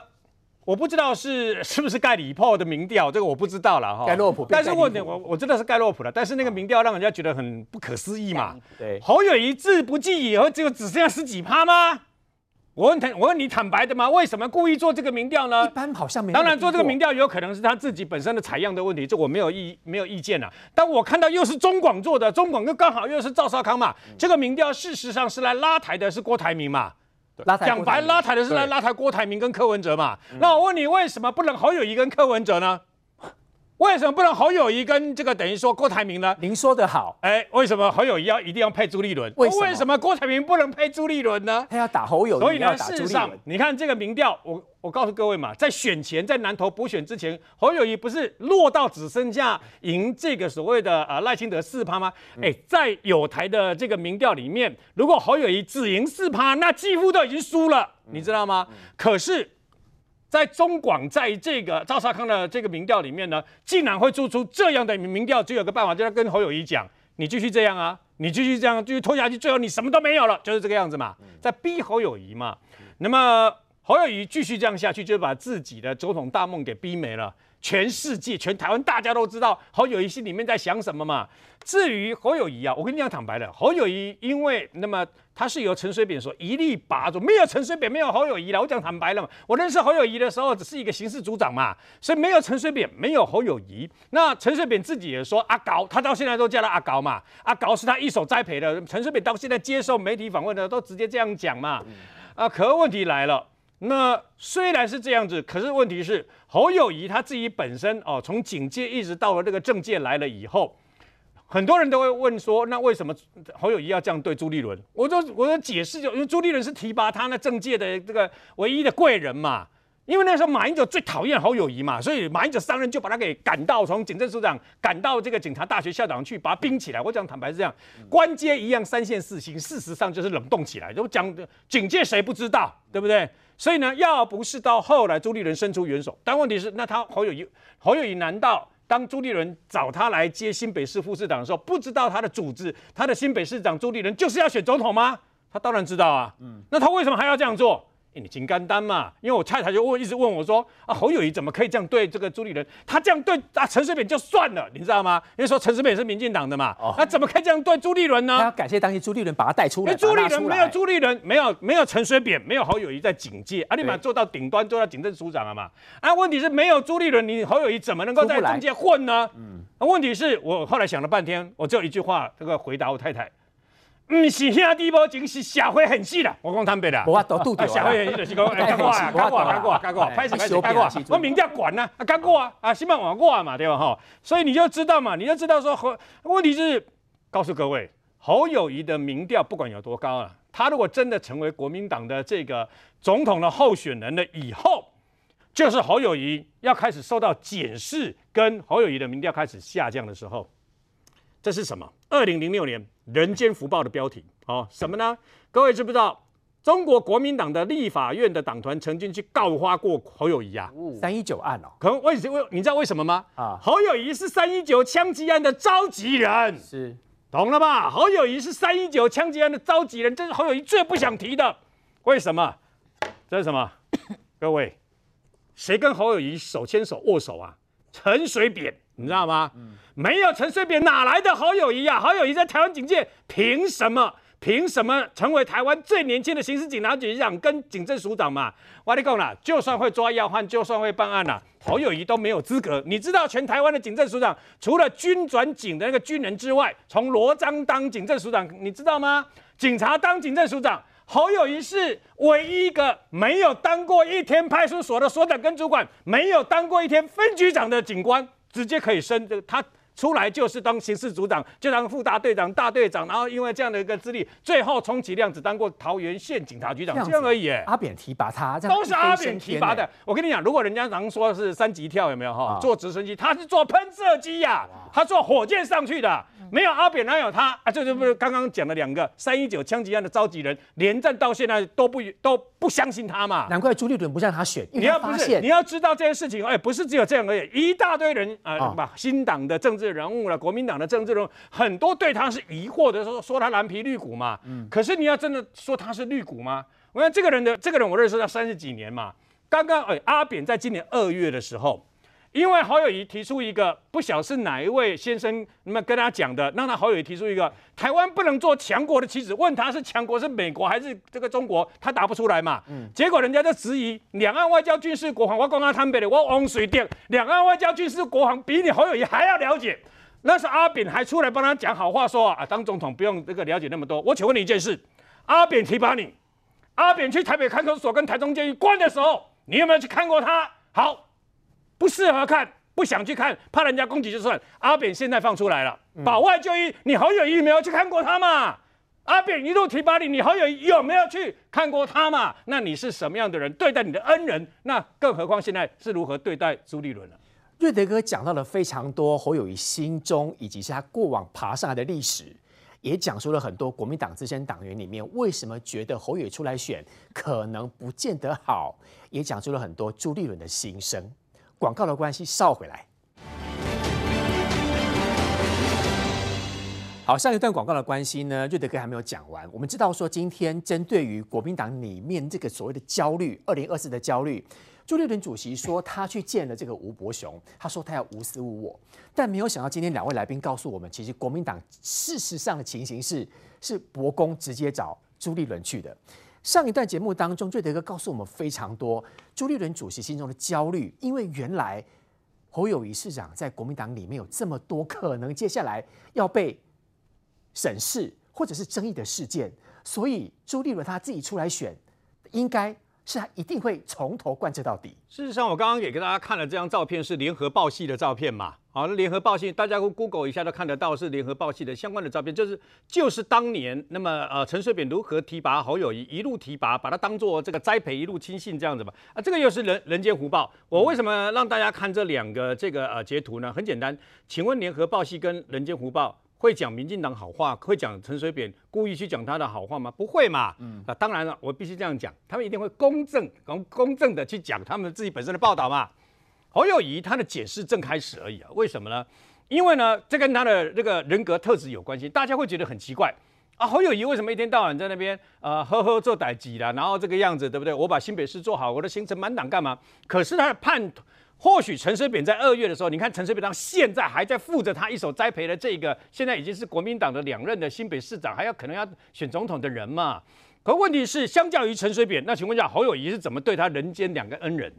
我不知道是是不是盖礼炮的民调，这个我不知道了哈。盖洛普，但是问题我我知道是盖洛普了，但是那个民调让人家觉得很不可思议嘛。对，侯友谊字不记以后就只剩下十几趴吗？我问坦，我问你坦白的吗？为什么故意做这个民调呢？一般好像没。当然做这个民调有可能是他自己本身的采样的问题，这我没有意没有意见了。但我看到又是中广做的，中广又刚好又是赵少康嘛，这个民调事实上是来拉抬的是郭台铭嘛。讲白拉抬的是来拉抬郭台铭跟柯文哲嘛？那我问你，为什么不能侯友谊跟柯文哲呢？为什么不能侯友谊跟这个等于说郭台铭呢？您说得好，哎，为什么侯友谊要一定要配朱立伦？为什么，为什么郭台铭不能配朱立伦呢？他要打侯友宜，所以呢，事实上，你看这个民调，我我告诉各位嘛，在选前，在南投补选之前，侯友谊不是落到只剩下赢这个所谓的呃赖清德四趴吗？哎、嗯，在友台的这个民调里面，如果侯友谊只赢四趴，那几乎都已经输了，嗯、你知道吗？嗯、可是。在中广，在这个赵少康的这个民调里面呢，竟然会做出这样的民调，只有个办法，就是跟侯友谊讲：你继续这样啊，你继续这样，继续拖下去，最后你什么都没有了，就是这个样子嘛，在逼侯友谊嘛。那么侯友谊继续这样下去，就把自己的总统大梦给逼没了。全世界、全台湾，大家都知道侯友谊心里面在想什么嘛。至于侯友宜啊，我跟你讲坦白的，侯友宜因为那么他是由陈水扁所一力拔住，没有陈水扁，没有侯友宜了。我讲坦白了嘛，我认识侯友宜的时候只是一个刑事组长嘛，所以没有陈水扁，没有侯友宜。那陈水扁自己也说阿高，他到现在都叫他阿高嘛，阿高是他一手栽培的。陈水扁到现在接受媒体访问的都直接这样讲嘛。啊，可问题来了。那虽然是这样子，可是问题是侯友宜他自己本身哦，从警界一直到了这个政界来了以后，很多人都会问说，那为什么侯友宜要这样对朱立伦？我就我就解释就，因为朱立伦是提拔他那政界的这个唯一的贵人嘛。因为那时候马英九最讨厌侯友宜嘛，所以马英九上任就把他给赶到从警政署长赶到这个警察大学校长去，把他冰起来。我讲坦白是这样，官阶一样三线四星，事实上就是冷冻起来。就讲警界谁不知道，对不对？所以呢，要不是到后来朱立伦伸出援手，但问题是，那他侯友宜侯友宜难道当朱立伦找他来接新北市副市长的时候，不知道他的组织，他的新北市长朱立伦就是要选总统吗？他当然知道啊，嗯，那他为什么还要这样做？欸、你金刚单嘛？因为我太太就问，一直问我说：“啊，侯友谊怎么可以这样对这个朱立伦？他这样对啊陈水扁就算了，你知道吗？因为说陈水扁是民进党的嘛，啊、怎么可以这样对朱立伦呢？他要感谢当年朱立伦把他带出来。朱立伦没有朱立伦，没有没有陈水扁，没有侯友谊在警戒，啊，你把做到顶端，做到警政署长了嘛？啊，问题是没有朱立伦，你侯友谊怎么能够在中间混呢？嗯，啊，问题是我后来想了半天，我只有一句话，这个回答我太太。不是兄弟无情，是社会很细的。我讲坦白的，我都拄着。社会很细就是讲，哎，干我啊，干我，干我，干我，拍死拍死，干我。我民调管呢，啊，干我啊，啊，希望我过嘛，对吧？哈，所以你就知道嘛，你就知道说侯，问题是告诉各位，侯友谊的民调不管有多高啊，他如果真的成为国民党的这个总统的候选人了以后，就是侯友谊要开始受到检视，跟侯友谊的民调开始下降的时候。这是什么？二零零六年《人间福报》的标题哦，什么呢？各位知不知道？中国国民党的立法院的党团曾经去告发过侯友谊啊，三一九案哦。可能为什么？你知道为什么吗？啊，侯友谊是三一九枪击案的召集人，是，懂了吧？侯友谊是三一九枪击案的召集人，这是侯友谊最不想提的。为什么？这是什么？各位，谁跟侯友谊手牵手握手啊？陈水扁。你知道吗？嗯、没有陈水扁哪来的侯友谊啊？侯友谊在台湾警界凭什么？凭什么成为台湾最年轻的刑事警察局长跟警政署长嘛？我跟你讲啦，就算会抓要犯，就算会办案啦，侯友谊都没有资格。你知道全台湾的警政署长，除了军转警的那个军人之外，从罗章当警政署长，你知道吗？警察当警政署长，侯友谊是唯一一个没有当过一天派出所的所长跟主管，没有当过一天分局长的警官。直接可以升这个，他出来就是当刑事组长，就当副大队长、大队长，然后因为这样的一个资历，最后充其量只当过桃园县警察局长，这样，而已。阿扁提拔他，都是阿扁提拔的。我跟你讲，如果人家常说是三级跳，有没有哈？坐直升机，他是坐喷射机呀，他坐火箭上去的。没有阿扁，哪有他啊？这就不是刚刚讲的两个三一九枪击案的召集人，连战到现在都不都不相信他嘛？难怪朱立伦不让他选。你要不是你要知道这件事情，哎，不是只有这样而已，一大堆人啊，把新党的政治人物了，国民党的政治人物，很多对他是疑惑的，说说他蓝皮绿骨嘛。嗯。可是你要真的说他是绿骨吗？我看这个人的这个人，我认识他三十几年嘛。刚刚哎，阿扁在今年二月的时候。因为侯友谊提出一个不晓是哪一位先生那么跟他讲的，让他侯友谊提出一个台湾不能做强国的棋子，问他是强国是美国还是这个中国，他答不出来嘛。嗯，结果人家就质疑两岸外交军事国防，我刚刚谈北的，我往水电两岸外交军事国防比你侯友谊还要了解。那是阿扁还出来帮他讲好话说，说啊，当总统不用这个了解那么多。我请问你一件事，阿扁提拔你，阿扁去台北看守所跟台中监狱关的时候，你有没有去看过他？好。不适合看，不想去看，怕人家攻击就算。阿扁现在放出来了，保外就医，你侯友谊没有去看过他嘛？阿扁一路提拔你，你侯友宜有没有去看过他嘛？那你是什么样的人？对待你的恩人，那更何况现在是如何对待朱立伦了？瑞德哥讲到了非常多侯友谊心中以及是他过往爬上来的历史，也讲述了很多国民党资深党员里面为什么觉得侯友宜出来选可能不见得好，也讲述了很多朱立伦的心声。广告的关系，稍回来。好，上一段广告的关系呢，瑞德哥还没有讲完。我们知道说，今天针对于国民党里面这个所谓的焦虑，二零二四的焦虑，朱立伦主席说他去见了这个吴伯雄，他说他要无私无我，但没有想到今天两位来宾告诉我们，其实国民党事实上的情形是，是伯公直接找朱立伦去的。上一段节目当中，瑞德哥告诉我们非常多朱立伦主席心中的焦虑，因为原来侯友谊市长在国民党里面有这么多可能接下来要被审视或者是争议的事件，所以朱立伦他自己出来选，应该是他一定会从头贯彻到底。事实上，我刚刚也给大家看了这张照片，是联合报系的照片嘛？好，那联合报系大家 Google 一下都看得到，是联合报系的相关的照片，就是就是当年那么呃陈水扁如何提拔侯友谊，一路提拔，把他当做这个栽培，一路亲信这样子吧。啊，这个又是人人间福报。我为什么让大家看这两个这个呃截图呢？很简单，请问联合报系跟人间福报会讲民进党好话，会讲陈水扁故意去讲他的好话吗？不会嘛。嗯，啊，当然了，我必须这样讲，他们一定会公正公公正的去讲他们自己本身的报道嘛。侯友宜他的解释正开始而已啊，为什么呢？因为呢，这跟他的这个人格特质有关系。大家会觉得很奇怪啊，侯友宜为什么一天到晚在那边呃呵呵做代志啦，然后这个样子对不对？我把新北市做好，我的行程满档干嘛？可是他的叛，或许陈水扁在二月的时候，你看陈水扁到现在还在负责他一手栽培的这个，现在已经是国民党的两任的新北市长，还要可能要选总统的人嘛。可问题是，相较于陈水扁，那请问一下，侯友宜是怎么对他人间两个恩人？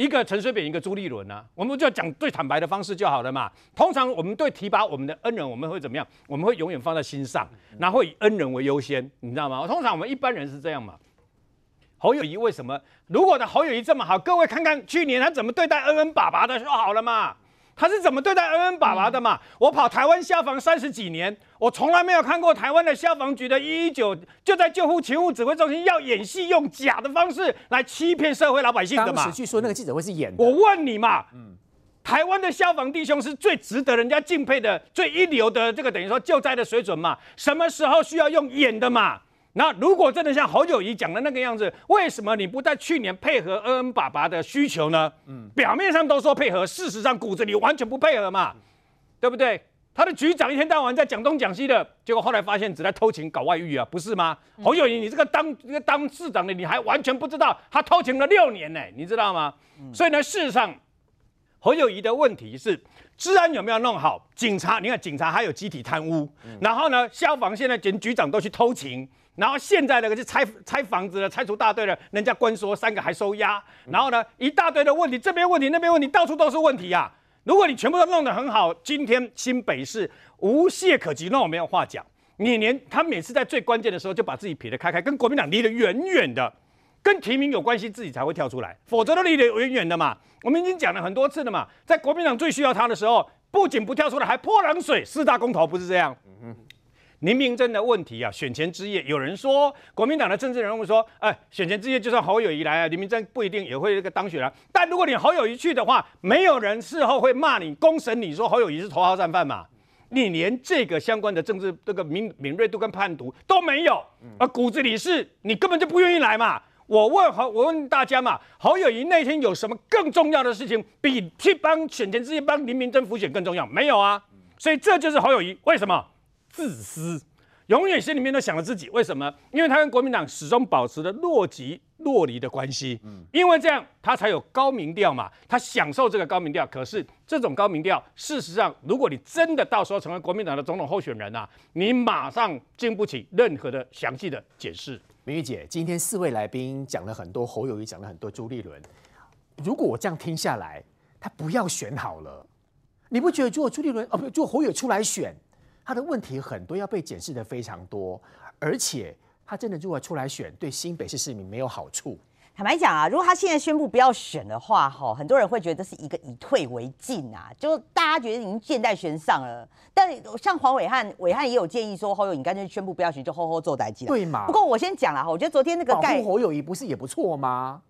一个陈水扁，一个朱立伦、啊？我们就要讲最坦白的方式就好了嘛。通常我们对提拔我们的恩人，我们会怎么样？我们会永远放在心上，然后以恩人为优先，你知道吗？通常我们一般人是这样嘛。侯友谊为什么？如果的侯友谊这么好，各位看看去年他怎么对待恩恩爸爸的就好了嘛。他是怎么对待恩恩爸爸的嘛？我跑台湾消防三十几年，我从来没有看过台湾的消防局的一一九就在救护勤务指挥中心要演戏，用假的方式来欺骗社会老百姓的嘛？当时据说那个记者会是演的。我问你嘛，嗯，台湾的消防弟兄是最值得人家敬佩的、最一流的这个等于说救灾的水准嘛？什么时候需要用演的嘛？那如果真的像侯友宜讲的那个样子，为什么你不在去年配合恩恩爸爸的需求呢？嗯，表面上都说配合，事实上骨子里完全不配合嘛，对不对？他的局长一天到晚在讲东讲西的，结果后来发现只在偷情搞外遇啊，不是吗？嗯、侯友宜，你这个当这个当市长的，你还完全不知道他偷情了六年呢，你知道吗？嗯、所以呢，事实上侯友宜的问题是治安有没有弄好？警察，你看警察还有集体贪污，嗯、然后呢，消防现在连局长都去偷情。然后现在那个是拆拆房子的，拆除大队的，人家关说三个还收押，然后呢，一大堆的问题，这边问题那边问题，到处都是问题呀、啊。如果你全部都弄得很好，今天新北市无懈可击，那我没有话讲。你连他每次在最关键的时候就把自己撇得开开，跟国民党离得远远的，跟提名有关系，自己才会跳出来，否则都离得远远的嘛。我们已经讲了很多次了嘛，在国民党最需要他的时候，不仅不跳出来，还泼冷水，四大公投不是这样。林明溱的问题啊，选前之夜，有人说国民党的政治人物说，哎，选前之夜就算侯友谊来啊，林明溱不一定也会这个当选啊。但如果你侯友谊去的话，没有人事后会骂你、公审你说侯友谊是头号战犯嘛？你连这个相关的政治这个敏敏锐度跟判读都没有，而骨子里是你根本就不愿意来嘛？我问侯，我问大家嘛，侯友谊那天有什么更重要的事情，比去帮选前之夜帮林明溱辅选更重要？没有啊。所以这就是侯友谊为什么？自私，永远心里面都想着自己。为什么？因为他跟国民党始终保持着若即若离的关系。嗯，因为这样他才有高民调嘛。他享受这个高民调。可是这种高民调，事实上，如果你真的到时候成为国民党的总统候选人啊，你马上经不起任何的详细的解释。明玉姐，今天四位来宾讲了很多，侯友宜讲了很多，朱立伦。如果我这样听下来，他不要选好了，你不觉得如果朱立伦哦不，如果侯友宜出来选？他的问题很多，要被检视的非常多，而且他真的如果出来选，对新北市市民没有好处。坦白讲啊，如果他现在宣布不要选的话，哈，很多人会觉得是一个以退为进啊，就大家觉得已经箭在弦上了。但像黄伟汉，伟汉也有建议说，侯友宜你干脆宣布不要选，就好好做代志。对嘛？不过我先讲了哈，我觉得昨天那个保护侯友谊不是也不错吗？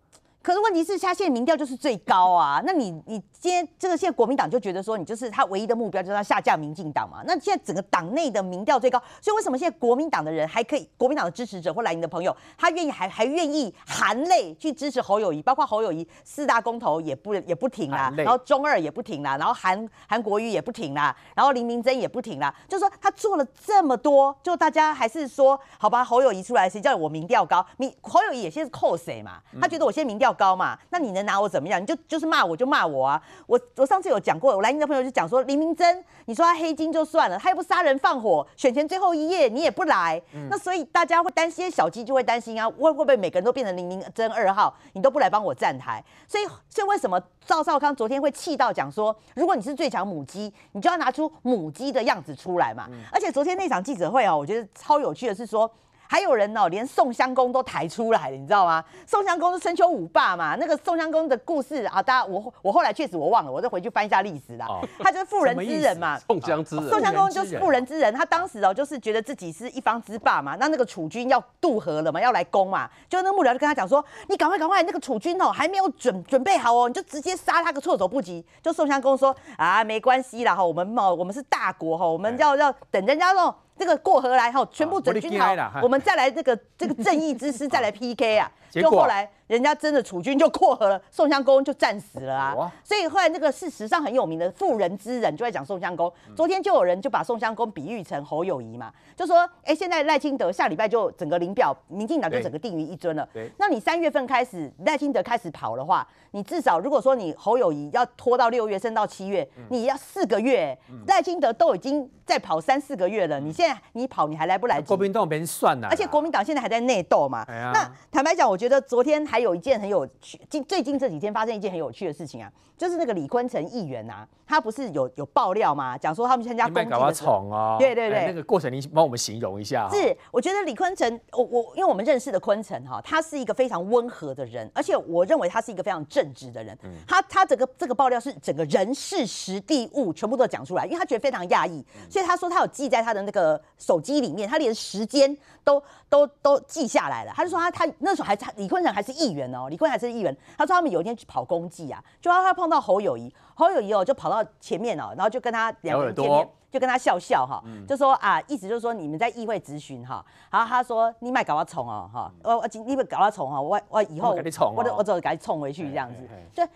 可是问题是，他现在民调就是最高啊。那你你今天这个现在国民党就觉得说，你就是他唯一的目标就是他下架民进党嘛。那现在整个党内的民调最高，所以为什么现在国民党的人还可以，国民党的支持者或蓝营的朋友，他愿意还还愿意含泪去支持侯友谊，包括侯友谊四大公投也不也不停啦，然后中二也不停啦，然后韩韩国瑜也不停啦，然后林明珍也不停啦，就是说他做了这么多，就大家还是说好吧，侯友谊出来，谁叫我民调高？你侯友谊也先是扣谁嘛？他觉得我现在民调。高嘛？那你能拿我怎么样？你就就是骂我就骂我啊！我我上次有讲过，我来你的朋友就讲说林明珍，你说他黑金就算了，他又不杀人放火，选前最后一夜你也不来，嗯、那所以大家会担心，小鸡就会担心啊，会会不会每个人都变成林明珍二号？你都不来帮我站台，所以所以为什么赵少康昨天会气到讲说，如果你是最强母鸡，你就要拿出母鸡的样子出来嘛？嗯、而且昨天那场记者会啊，我觉得超有趣的是说。还有人哦，连宋襄公都抬出来了，你知道吗？宋襄公是春秋五霸嘛，那个宋襄公的故事啊，大家我我后来确实我忘了，我再回去翻一下历史啦。哦、他就是妇人之仁嘛，宋襄之仁。宋襄公就是妇人之仁，他当时哦就是觉得自己是一方之霸嘛，那那个楚军要渡河了嘛，要来攻嘛，就那幕僚就跟他讲说，你赶快赶快，那个楚军哦还没有准准备好哦，你就直接杀他个措手不及。就宋襄公说啊，没关系啦哈，我们嘛我们是大国哈，我们要要等人家喽。这个过河来哈，全部整军好，我们再来这个这个正义之师 再来 PK 啊，结果后来。人家真的楚军就过河了，宋襄公就战死了啊！所以后来那个是史上很有名的妇人之仁就在讲宋襄公。昨天就有人就把宋襄公比喻成侯友谊嘛，就说：哎，现在赖清德下礼拜就整个领表，民进党就整个定于一尊了。那你三月份开始赖清德开始跑的话，你至少如果说你侯友谊要拖到六月升到七月，你要四个月。赖清德都已经在跑三四个月了，你现在你跑你还来不来？国民党没人算呐，而且国民党现在还在内斗嘛。那坦白讲，我觉得昨天还。有一件很有趣，近最近这几天发生一件很有趣的事情啊，就是那个李坤城议员啊，他不是有有爆料吗？讲说他们参加攻击的时候，哦、对对对、欸，那个过程你帮我们形容一下。是，我觉得李坤城，我我因为我们认识的坤城哈，他是一个非常温和的人，而且我认为他是一个非常正直的人。嗯、他他整个这个爆料是整个人事时地物全部都讲出来，因为他觉得非常讶异，所以他说他有记在他的那个手机里面，他连时间都都都记下来了。他就说他他那时候还是李坤城还是议员哦，李坤城还是议员。他说他们有一天去跑公祭啊，就他碰到侯友谊，侯友谊哦就跑到前面哦，然后就跟他两个人见面，就跟他笑笑哈，就说啊，意思就是说你们在议会咨询哈，然后他说你卖搞我宠哦哈，我我你们搞我宠哈，我我以后我我就赶紧冲回去这样子，对。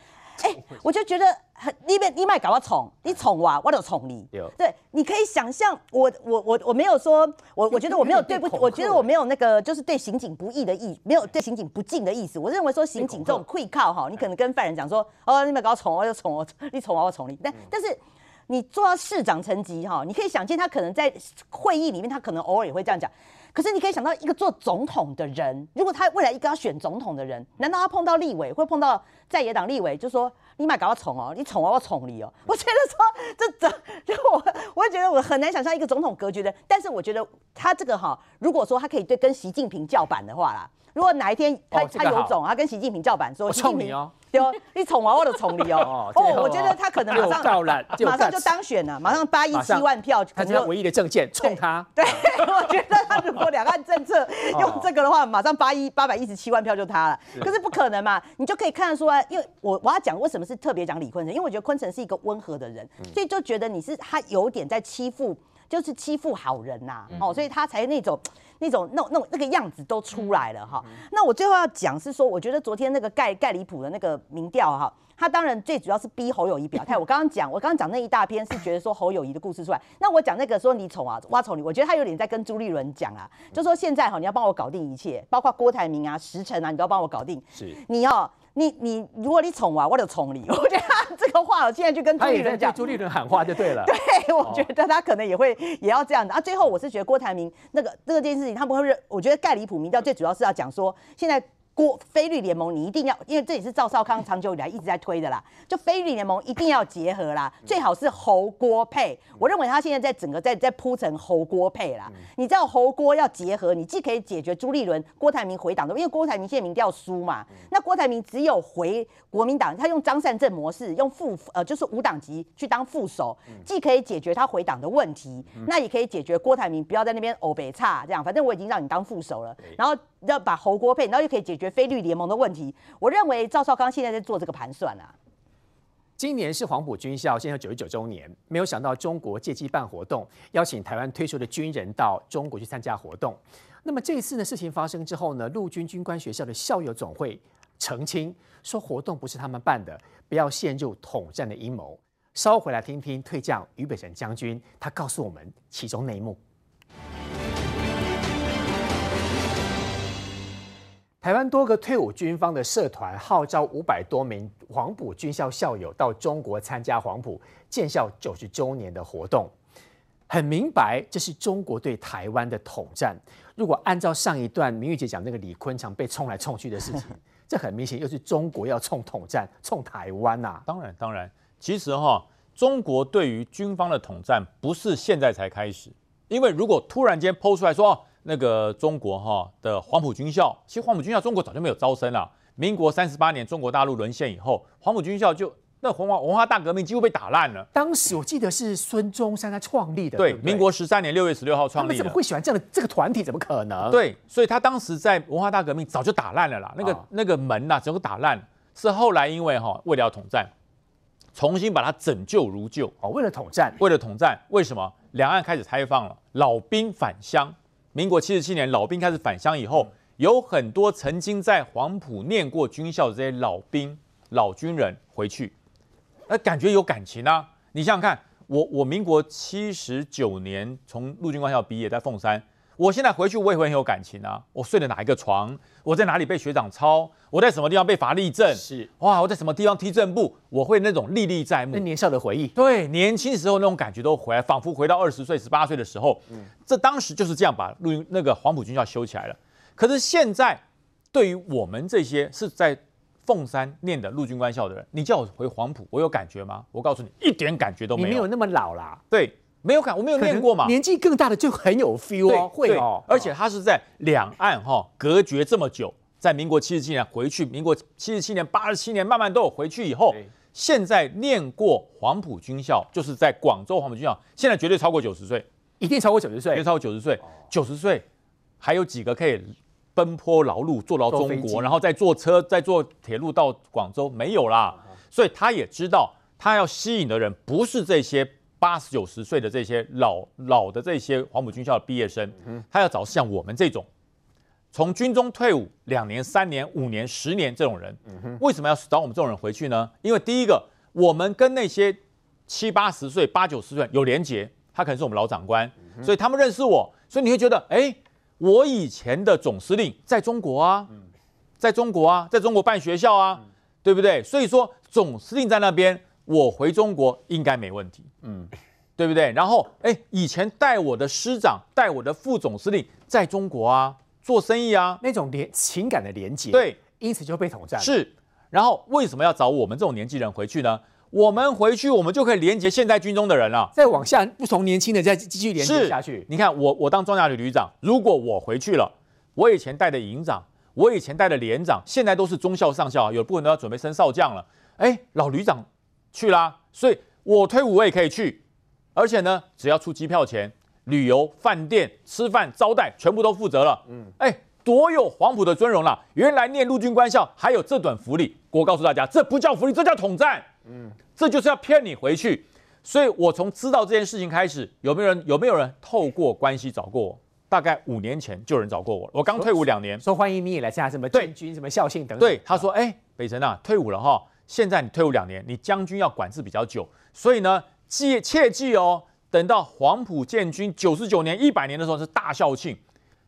哎、欸，我就觉得很，你别你别搞我宠，你宠我，我就宠你。对，你可以想象，我我我我没有说，我 我觉得我没有对不，我觉得我没有那个就是对刑警不义的意，没有对刑警不敬的意思。我认为说刑警这种愧靠哈，你可能跟犯人讲说，哦，你别搞我宠，我就宠我，你宠我，我宠你。但但是你做到市长层级哈，你可以想见他可能在会议里面，他可能偶尔也会这样讲。可是你可以想到一个做总统的人，如果他未来一个要选总统的人，难道他碰到立委，会碰到在野党立委，就说你买搞我宠哦，你宠我我宠你哦？我觉得说这这，就我我会觉得我很难想象一个总统格局的。但是我觉得他这个哈，如果说他可以对跟习近平叫板的话啦，如果哪一天他、他有种，他跟习近平叫板说，习近平。对，你宠我，我就宠你哦。哦，我觉得他可能马上马上就当选了，马上八亿七万票，他是唯一的政见，冲他。对，我觉得他如果两岸政策用这个的话，马上八亿八百一十七万票就他了。可是不可能嘛，你就可以看得出来，因为我我要讲为什么是特别讲李坤城，因为我觉得坤城是一个温和的人，所以就觉得你是他有点在欺负，就是欺负好人呐。哦，所以他才那种。那种那那那个样子都出来了哈，那我最后要讲是说，我觉得昨天那个盖盖里普的那个民调哈，他当然最主要是逼侯友谊表态。我刚刚讲，我刚刚讲那一大篇是觉得说侯友谊的故事出来，那我讲那个说你宠啊，挖宠你，我觉得他有点在跟朱立伦讲啊，就说现在哈你要帮我搞定一切，包括郭台铭啊、时辰啊，你都要帮我搞定。是，你要。你你如果你宠我，我就宠你。我觉得他这个话，我现在就跟朱立伦讲，朱立伦喊话就对了。对，我觉得他可能也会也要这样子啊。最后我是觉得郭台铭那个这个件事情，他不会认，我觉得盖里普民调最主要是要讲说现在。郭菲律联盟，你一定要，因为这也是赵少康长久以来一直在推的啦。就菲律联盟一定要结合啦，最好是侯郭配。我认为他现在在整个在在铺成侯郭配啦。你知道侯郭要结合，你既可以解决朱立伦、郭台铭回党的，因为郭台铭现在民调输嘛。那郭台铭只有回国民党，他用张善政模式，用副呃就是五党籍去当副手，既可以解决他回党的问题，那也可以解决郭台铭不要在那边欧北差这样。反正我已经让你当副手了，然后。要把侯郭配，然后又可以解决非绿联盟的问题。我认为赵少康现在在做这个盘算啊。今年是黄埔军校建校九十九周年，没有想到中国借机办活动，邀请台湾退休的军人到中国去参加活动。那么这一次呢，事情发生之后呢，陆军军官学校的校友总会澄清说，活动不是他们办的，不要陷入统战的阴谋。稍回来听听退将于北辰将军，他告诉我们其中内幕。台湾多个退伍军方的社团号召五百多名黄埔军校校友到中国参加黄埔建校九十周年的活动，很明白这是中国对台湾的统战。如果按照上一段明玉姐讲那个李坤城被冲来冲去的事情，这很明显又是中国要冲统战，冲台湾呐、啊。当然，当然，其实哈，中国对于军方的统战不是现在才开始，因为如果突然间抛出来说。那个中国哈的黄埔军校，其实黄埔军校中国早就没有招生了。民国三十八年中国大陆沦陷以后，黄埔军校就那文化文化大革命几乎被打烂了。当时我记得是孙中山他创立的，对，对对民国十三年六月十六号创立的。他们怎么会喜欢这样的这个团体？怎么可能？对，所以他当时在文化大革命早就打烂了啦，那个、哦、那个门呐、啊，整个打烂。是后来因为哈为了要统战，重新把它拯救如旧。哦，为了统战，为了统战，为什么？两岸开始开放了，老兵返乡。民国七十七年，老兵开始返乡以后，有很多曾经在黄埔念过军校的这些老兵、老军人回去，那感觉有感情啊。你想想看，我我民国七十九年从陆军官校毕业，在凤山。我现在回去，我也会很有感情啊。我睡了哪一个床？我在哪里被学长抄？我在什么地方被罚立正？是哇，我在什么地方踢正步？我会那种历历在目。那年少的回忆，对，年轻时候那种感觉都回来，仿佛回到二十岁、十八岁的时候。嗯，这当时就是这样把陆军那个黄埔军校修起来了。可是现在，对于我们这些是在凤山念的陆军官校的人，你叫我回黄埔，我有感觉吗？我告诉你，一点感觉都没有。你没有那么老啦。对。没有感，我没有念过嘛。年纪更大的就很有 feel 哦，会哦。而且他是在两岸哈隔绝这么久，在民国七十七年回去，民国七十七年、八十七年慢慢都有回去以后，现在念过黄埔军校，就是在广州黄埔军校，现在绝对超过九十岁，一定超过九十岁，绝对超过九十岁。九十岁还有几个可以奔波劳碌坐到中国，然后再坐车、再坐铁路到广州？没有啦。所以他也知道，他要吸引的人不是这些。八十九十岁的这些老老的这些黄埔军校的毕业生，他要找像我们这种从军中退伍两年、三年、五年、十年这种人。为什么要找我们这种人回去呢？因为第一个，我们跟那些七八十岁、八九十岁有连结，他可能是我们老长官，所以他们认识我，所以你会觉得，哎，我以前的总司令在中国啊，在中国啊，在中国办学校啊，对不对？所以说总司令在那边。我回中国应该没问题，嗯，对不对？然后，哎，以前带我的师长、带我的副总司令在中国啊，做生意啊，那种连情感的连接，对，因此就被统战。是，然后为什么要找我们这种年纪人回去呢？我们回去，我们就可以连接现在军中的人了。再往下，不同年轻的再继续连接下去。你看，我我当装甲旅旅长，如果我回去了，我以前带的营长，我以前带的连长，现在都是中校上校，有部分都要准备升少将了。哎，老旅长。去啦，所以我退伍我也可以去，而且呢，只要出机票钱、旅游、饭店、吃饭、招待，全部都负责了。嗯，哎，多有黄埔的尊荣啦！原来念陆军官校还有这段福利，我告诉大家，这不叫福利，这叫统战。嗯，这就是要骗你回去。所以我从知道这件事情开始，有没有人有没有人透过关系找过我？大概五年前就有人找过我，我刚退伍两年，说欢迎你也来参加什么建军、什么校庆等等。对，他说，哎，北辰啊，退伍了哈。现在你退伍两年，你将军要管制比较久，所以呢，记切记哦，等到黄埔建军九十九年、一百年的时候是大校庆，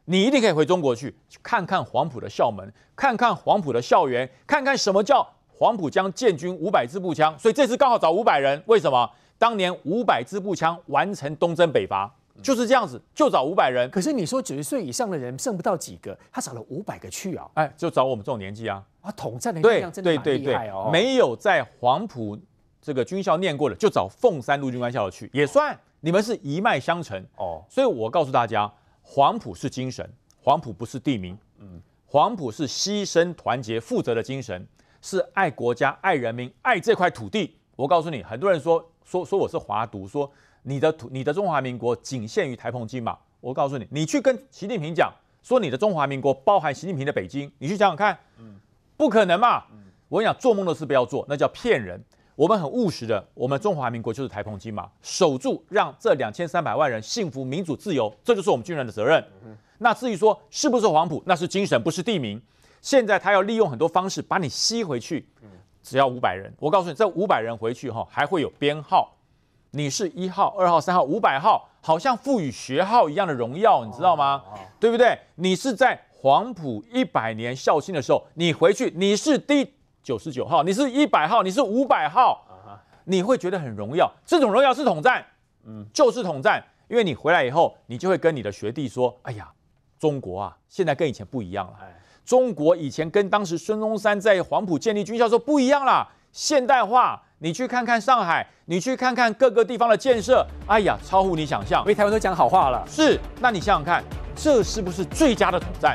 你一定可以回中国去看看黄埔的校门，看看黄埔的校园，看看什么叫黄埔将建军五百支步枪。所以这次刚好找五百人，为什么？当年五百支步枪完成东征北伐。就是这样子，就找五百人。可是你说九十岁以上的人剩不到几个，他找了五百个去啊？哎，就找我们这种年纪啊。啊，统战的力量真的厉害哦。对对对对，没有在黄埔这个军校念过的，就找凤山陆军官校的去，也算你们是一脉相承哦。所以我告诉大家，黄埔是精神，黄埔不是地名。嗯，黄埔是牺牲、团结、负责的精神，是爱国家、爱人民、爱这块土地。我告诉你，很多人说说说我是华独，说。你的土，你的中华民国仅限于台澎金马。我告诉你，你去跟习近平讲，说你的中华民国包含习近平的北京，你去想想看，不可能嘛。我跟你讲，做梦的事不要做，那叫骗人。我们很务实的，我们中华民国就是台澎金马，守住，让这两千三百万人幸福、民主、自由，这就是我们军人的责任。那至于说是不是黄埔，那是精神，不是地名。现在他要利用很多方式把你吸回去，只要五百人。我告诉你，这五百人回去哈，还会有编号。你是一号、二号、三号、五百号，好像赋予学号一样的荣耀，你知道吗？对不对？你是在黄埔一百年校庆的时候，你回去，你是第九十九号，你是一百号，你是五百号，你会觉得很荣耀。这种荣耀是统战，嗯，就是统战。因为你回来以后，你就会跟你的学弟说：“哎呀，中国啊，现在跟以前不一样了。中国以前跟当时孙中山在黄埔建立军校时候不一样啦，现代化。”你去看看上海，你去看看各个地方的建设，哎呀，超乎你想象。为台湾都讲好话了。是，那你想想看，这是不是最佳的统战？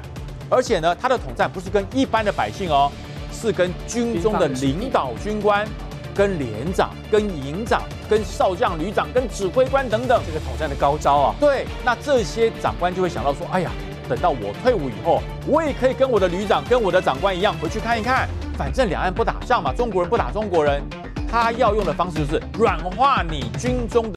而且呢，他的统战不是跟一般的百姓哦，是跟军中的领导军官、跟连长、跟营长、跟少将、旅长、跟指挥官等等，这个统战的高招啊。对，那这些长官就会想到说，哎呀，等到我退伍以后，我也可以跟我的旅长、跟我的长官一样回去看一看，反正两岸不打仗嘛，中国人不打中国人。他要用的方式就是软化你军中的。